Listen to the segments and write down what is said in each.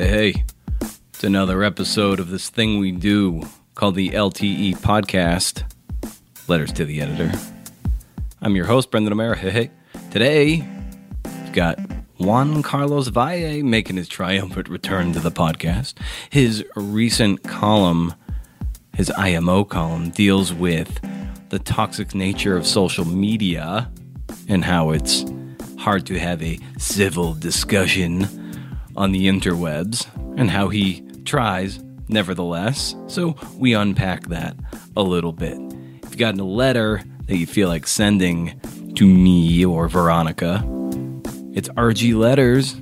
Hey, hey, it's another episode of this thing we do called the LTE Podcast. Letters to the editor. I'm your host, Brendan O'Mara. Hey, hey. Today, we've got Juan Carlos Valle making his triumphant return to the podcast. His recent column, his IMO column, deals with the toxic nature of social media and how it's hard to have a civil discussion on the interwebs and how he tries nevertheless. So we unpack that a little bit. If you've got a letter that you feel like sending to me or Veronica, it's rgletters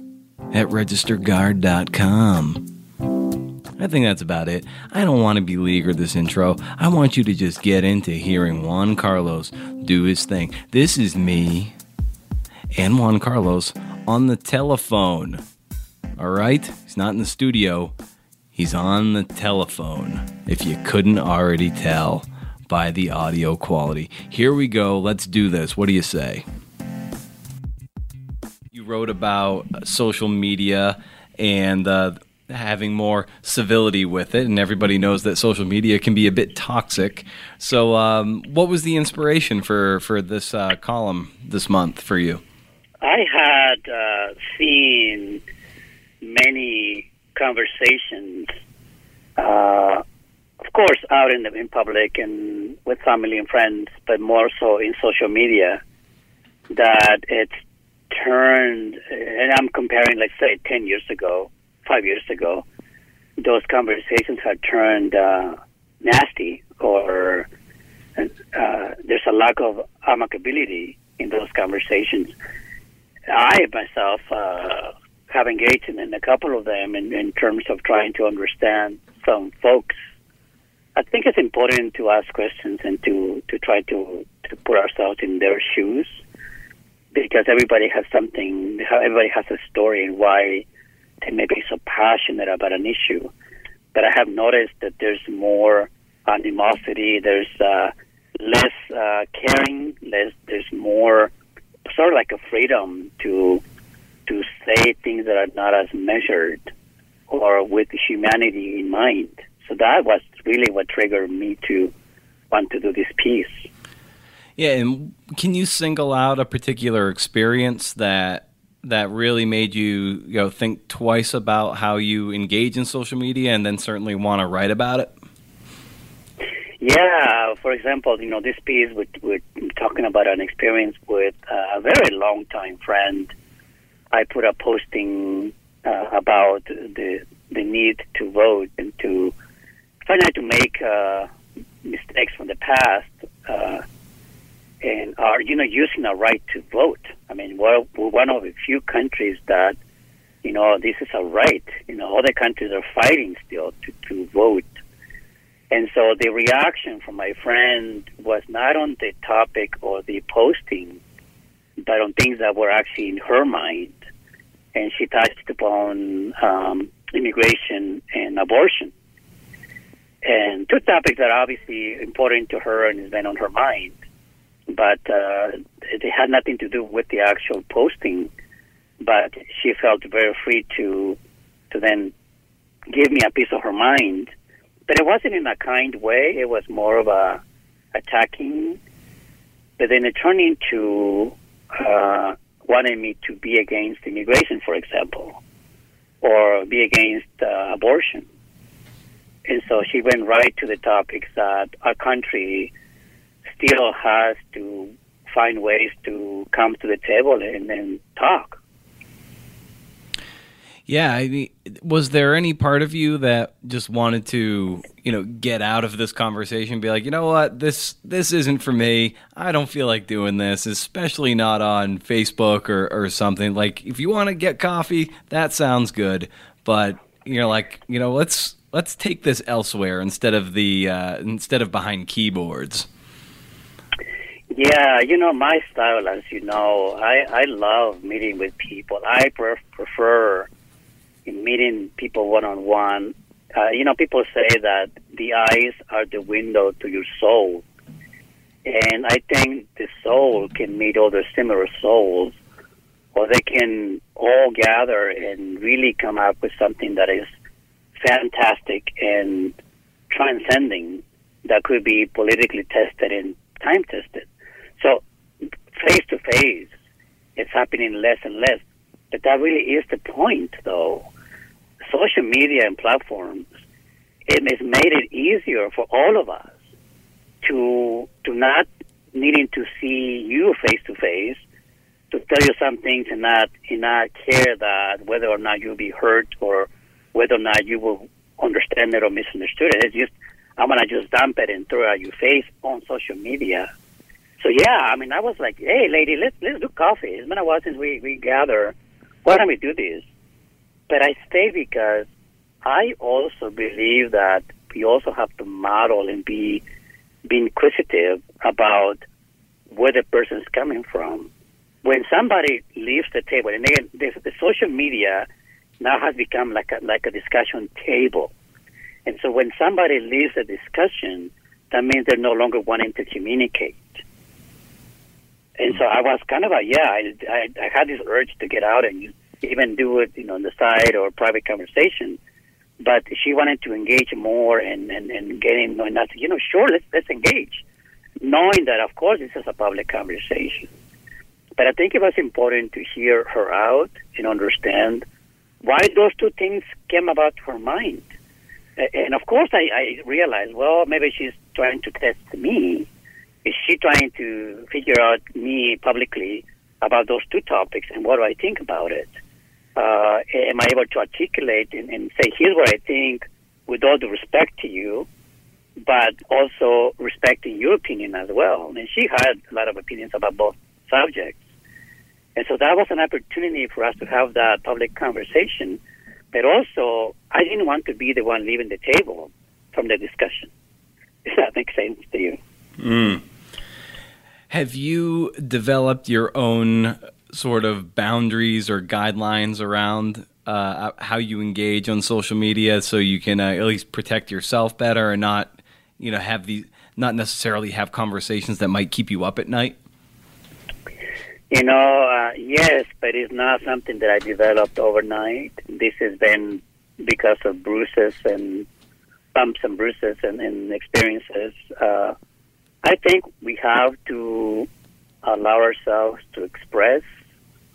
at registerguard.com. I think that's about it. I don't want to beleaguer this intro. I want you to just get into hearing Juan Carlos do his thing. This is me and Juan Carlos on the telephone. All right? He's not in the studio. He's on the telephone, if you couldn't already tell by the audio quality. Here we go. Let's do this. What do you say? You wrote about social media and uh, having more civility with it, and everybody knows that social media can be a bit toxic. So, um, what was the inspiration for for this uh, column this month for you? I had uh, seen many conversations, uh, of course, out in the in public and with family and friends, but more so in social media, that it's turned. And I'm comparing, let's say, ten years ago, five years ago, those conversations had turned uh, nasty, or uh, there's a lack of amicability in those conversations. I myself uh, have engaged in, a couple of them in, in terms of trying to understand some folks. I think it's important to ask questions and to, to try to, to put ourselves in their shoes because everybody has something, everybody has a story and why they may be so passionate about an issue. But I have noticed that there's more animosity, there's uh, less uh, caring, less, there's more sort of like a freedom to to say things that are not as measured or with humanity in mind. So that was really what triggered me to want to do this piece. Yeah, and can you single out a particular experience that that really made you, you know, think twice about how you engage in social media and then certainly want to write about it? Yeah, for example, you know, this piece we're, we're talking about an experience with a very long time friend. I put a posting uh, about the the need to vote and to try not to make uh, mistakes from the past, uh, and are you know using our right to vote. I mean, we're, we're one of the few countries that you know this is a right. You know, other countries are fighting still to to vote and so the reaction from my friend was not on the topic or the posting, but on things that were actually in her mind. And she touched upon um, immigration and abortion. And two topics that are obviously important to her and has been on her mind. But uh, they had nothing to do with the actual posting. But she felt very free to to then give me a piece of her mind but it wasn't in a kind way. It was more of a attacking. But then it turned into uh, wanting me to be against immigration, for example, or be against uh, abortion. And so she went right to the topics that our country still has to find ways to come to the table and, and talk. Yeah, I mean, was there any part of you that just wanted to, you know, get out of this conversation, be like, you know what, this this isn't for me. I don't feel like doing this, especially not on Facebook or or something. Like, if you want to get coffee, that sounds good, but you're like, you know, let's let's take this elsewhere instead of the uh, instead of behind keyboards. Yeah, you know my style, as you know, I I love meeting with people. I prefer meeting people one on one. You know, people say that the eyes are the window to your soul. And I think the soul can meet other similar souls, or they can all gather and really come up with something that is fantastic and transcending that could be politically tested and time tested. So face to face, it's happening less and less. But that really is the point, though. Social media and platforms, it has made it easier for all of us to to not needing to see you face to face, to tell you some things and not and not care that whether or not you'll be hurt or whether or not you will understand it or misunderstood it. It's just I'm gonna just dump it and throw it at your face on social media. So yeah, I mean, I was like, "Hey, lady, let's let's do coffee." It's been a while since we we gather. Why don't we do this? But I stay because I also believe that we also have to model and be be inquisitive about where the person is coming from. When somebody leaves the table, and again, the, the social media now has become like a like a discussion table, and so when somebody leaves a discussion, that means they're no longer wanting to communicate. And so I was kind of a yeah, I, I, I had this urge to get out and even do it, you know, on the side or private conversation. But she wanted to engage more and and and getting I said, you know, sure, let's let's engage, knowing that of course this is a public conversation. But I think it was important to hear her out and understand why those two things came about her mind. And of course, I, I realized, well, maybe she's trying to test me is she trying to figure out me publicly about those two topics and what do I think about it? Uh, am I able to articulate and, and say, here's what I think with all due respect to you, but also respecting your opinion as well? And she had a lot of opinions about both subjects. And so that was an opportunity for us to have that public conversation. But also, I didn't want to be the one leaving the table from the discussion. Does that make sense to you? Mm. Have you developed your own sort of boundaries or guidelines around uh, how you engage on social media so you can uh, at least protect yourself better and not, you know, have these not necessarily have conversations that might keep you up at night? You know, uh, yes, but it's not something that I developed overnight. This has been because of bruises and bumps and bruises and, and experiences. Uh, I think we have to allow ourselves to express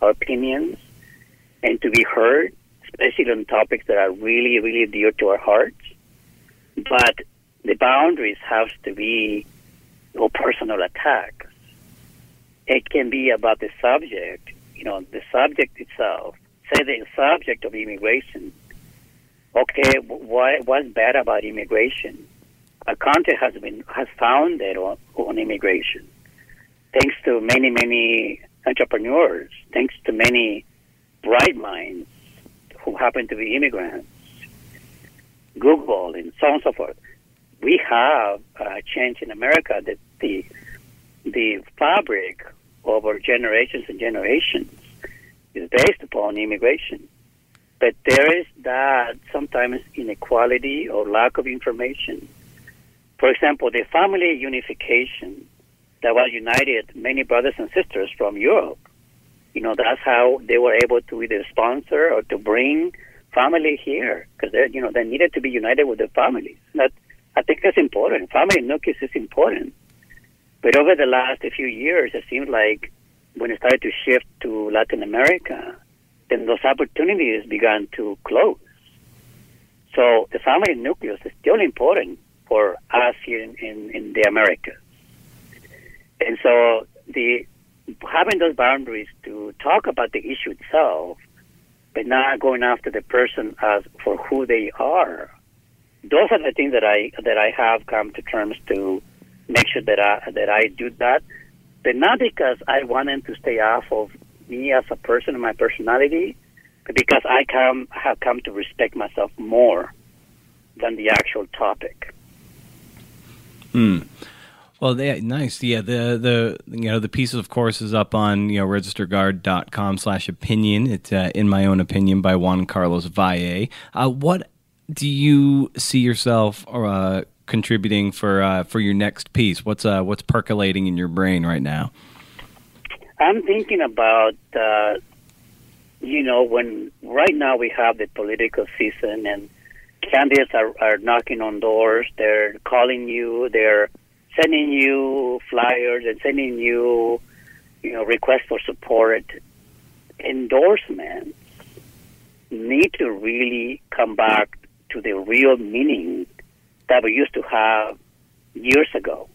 opinions and to be heard, especially on topics that are really, really dear to our hearts. But the boundaries have to be no personal attacks. It can be about the subject, you know, the subject itself. Say the subject of immigration. Okay, why, what's bad about immigration? a country has been has founded on, on immigration, thanks to many many entrepreneurs, thanks to many bright minds who happen to be immigrants, Google and so on and so forth. We have a change in America that the the fabric over generations and generations is based upon immigration. But there is that sometimes inequality or lack of information for example, the family unification that was united many brothers and sisters from Europe. You know, that's how they were able to either sponsor or to bring family here because they, you know, they needed to be united with their families. That I think that's important. Family nucleus is important. But over the last few years, it seems like when it started to shift to Latin America, then those opportunities began to close. So the family nucleus is still important, for us here in, in, in the Americas. And so the having those boundaries to talk about the issue itself, but not going after the person as for who they are. Those are the things that I that I have come to terms to make sure that I that I do that, but not because I want them to stay off of me as a person and my personality, but because I come have come to respect myself more than the actual topic. Hmm. Well, yeah, nice. Yeah, the the you know the piece of course is up on you know registerguard.com slash opinion. It's uh, in my own opinion by Juan Carlos Valle. Uh, what do you see yourself uh, contributing for uh, for your next piece? What's uh, what's percolating in your brain right now? I'm thinking about uh, you know, when right now we have the political season and candidates are, are knocking on doors, they're calling you, they're sending you flyers and sending you, you know, requests for support. Endorsements need to really come back to the real meaning that we used to have years ago.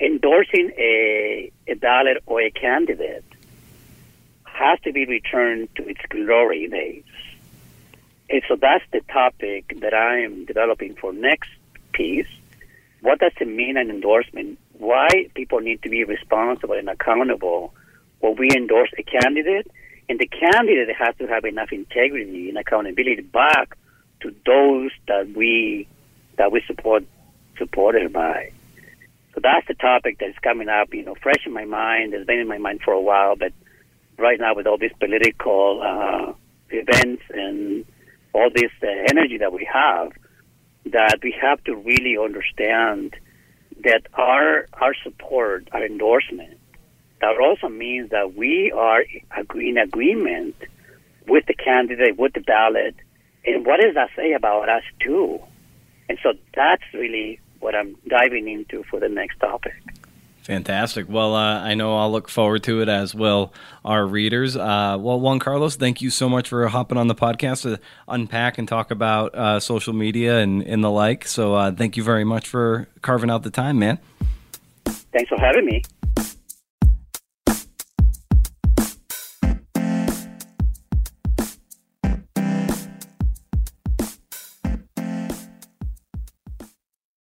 Endorsing a, a ballot or a candidate has to be returned to its glory days. And so that's the topic that I am developing for next piece. What does it mean an endorsement? Why people need to be responsible and accountable when we endorse a candidate, and the candidate has to have enough integrity and accountability back to those that we that we support supported by. So that's the topic that's coming up, you know, fresh in my mind. It's been in my mind for a while, but right now with all these political uh, events and all this uh, energy that we have, that we have to really understand that our our support, our endorsement, that also means that we are in agreement with the candidate, with the ballot, and what does that say about us too? And so that's really what I'm diving into for the next topic. Fantastic. Well, uh, I know I'll look forward to it as well, our readers. Uh, well, Juan Carlos, thank you so much for hopping on the podcast to unpack and talk about uh, social media and, and the like. So, uh, thank you very much for carving out the time, man. Thanks for having me.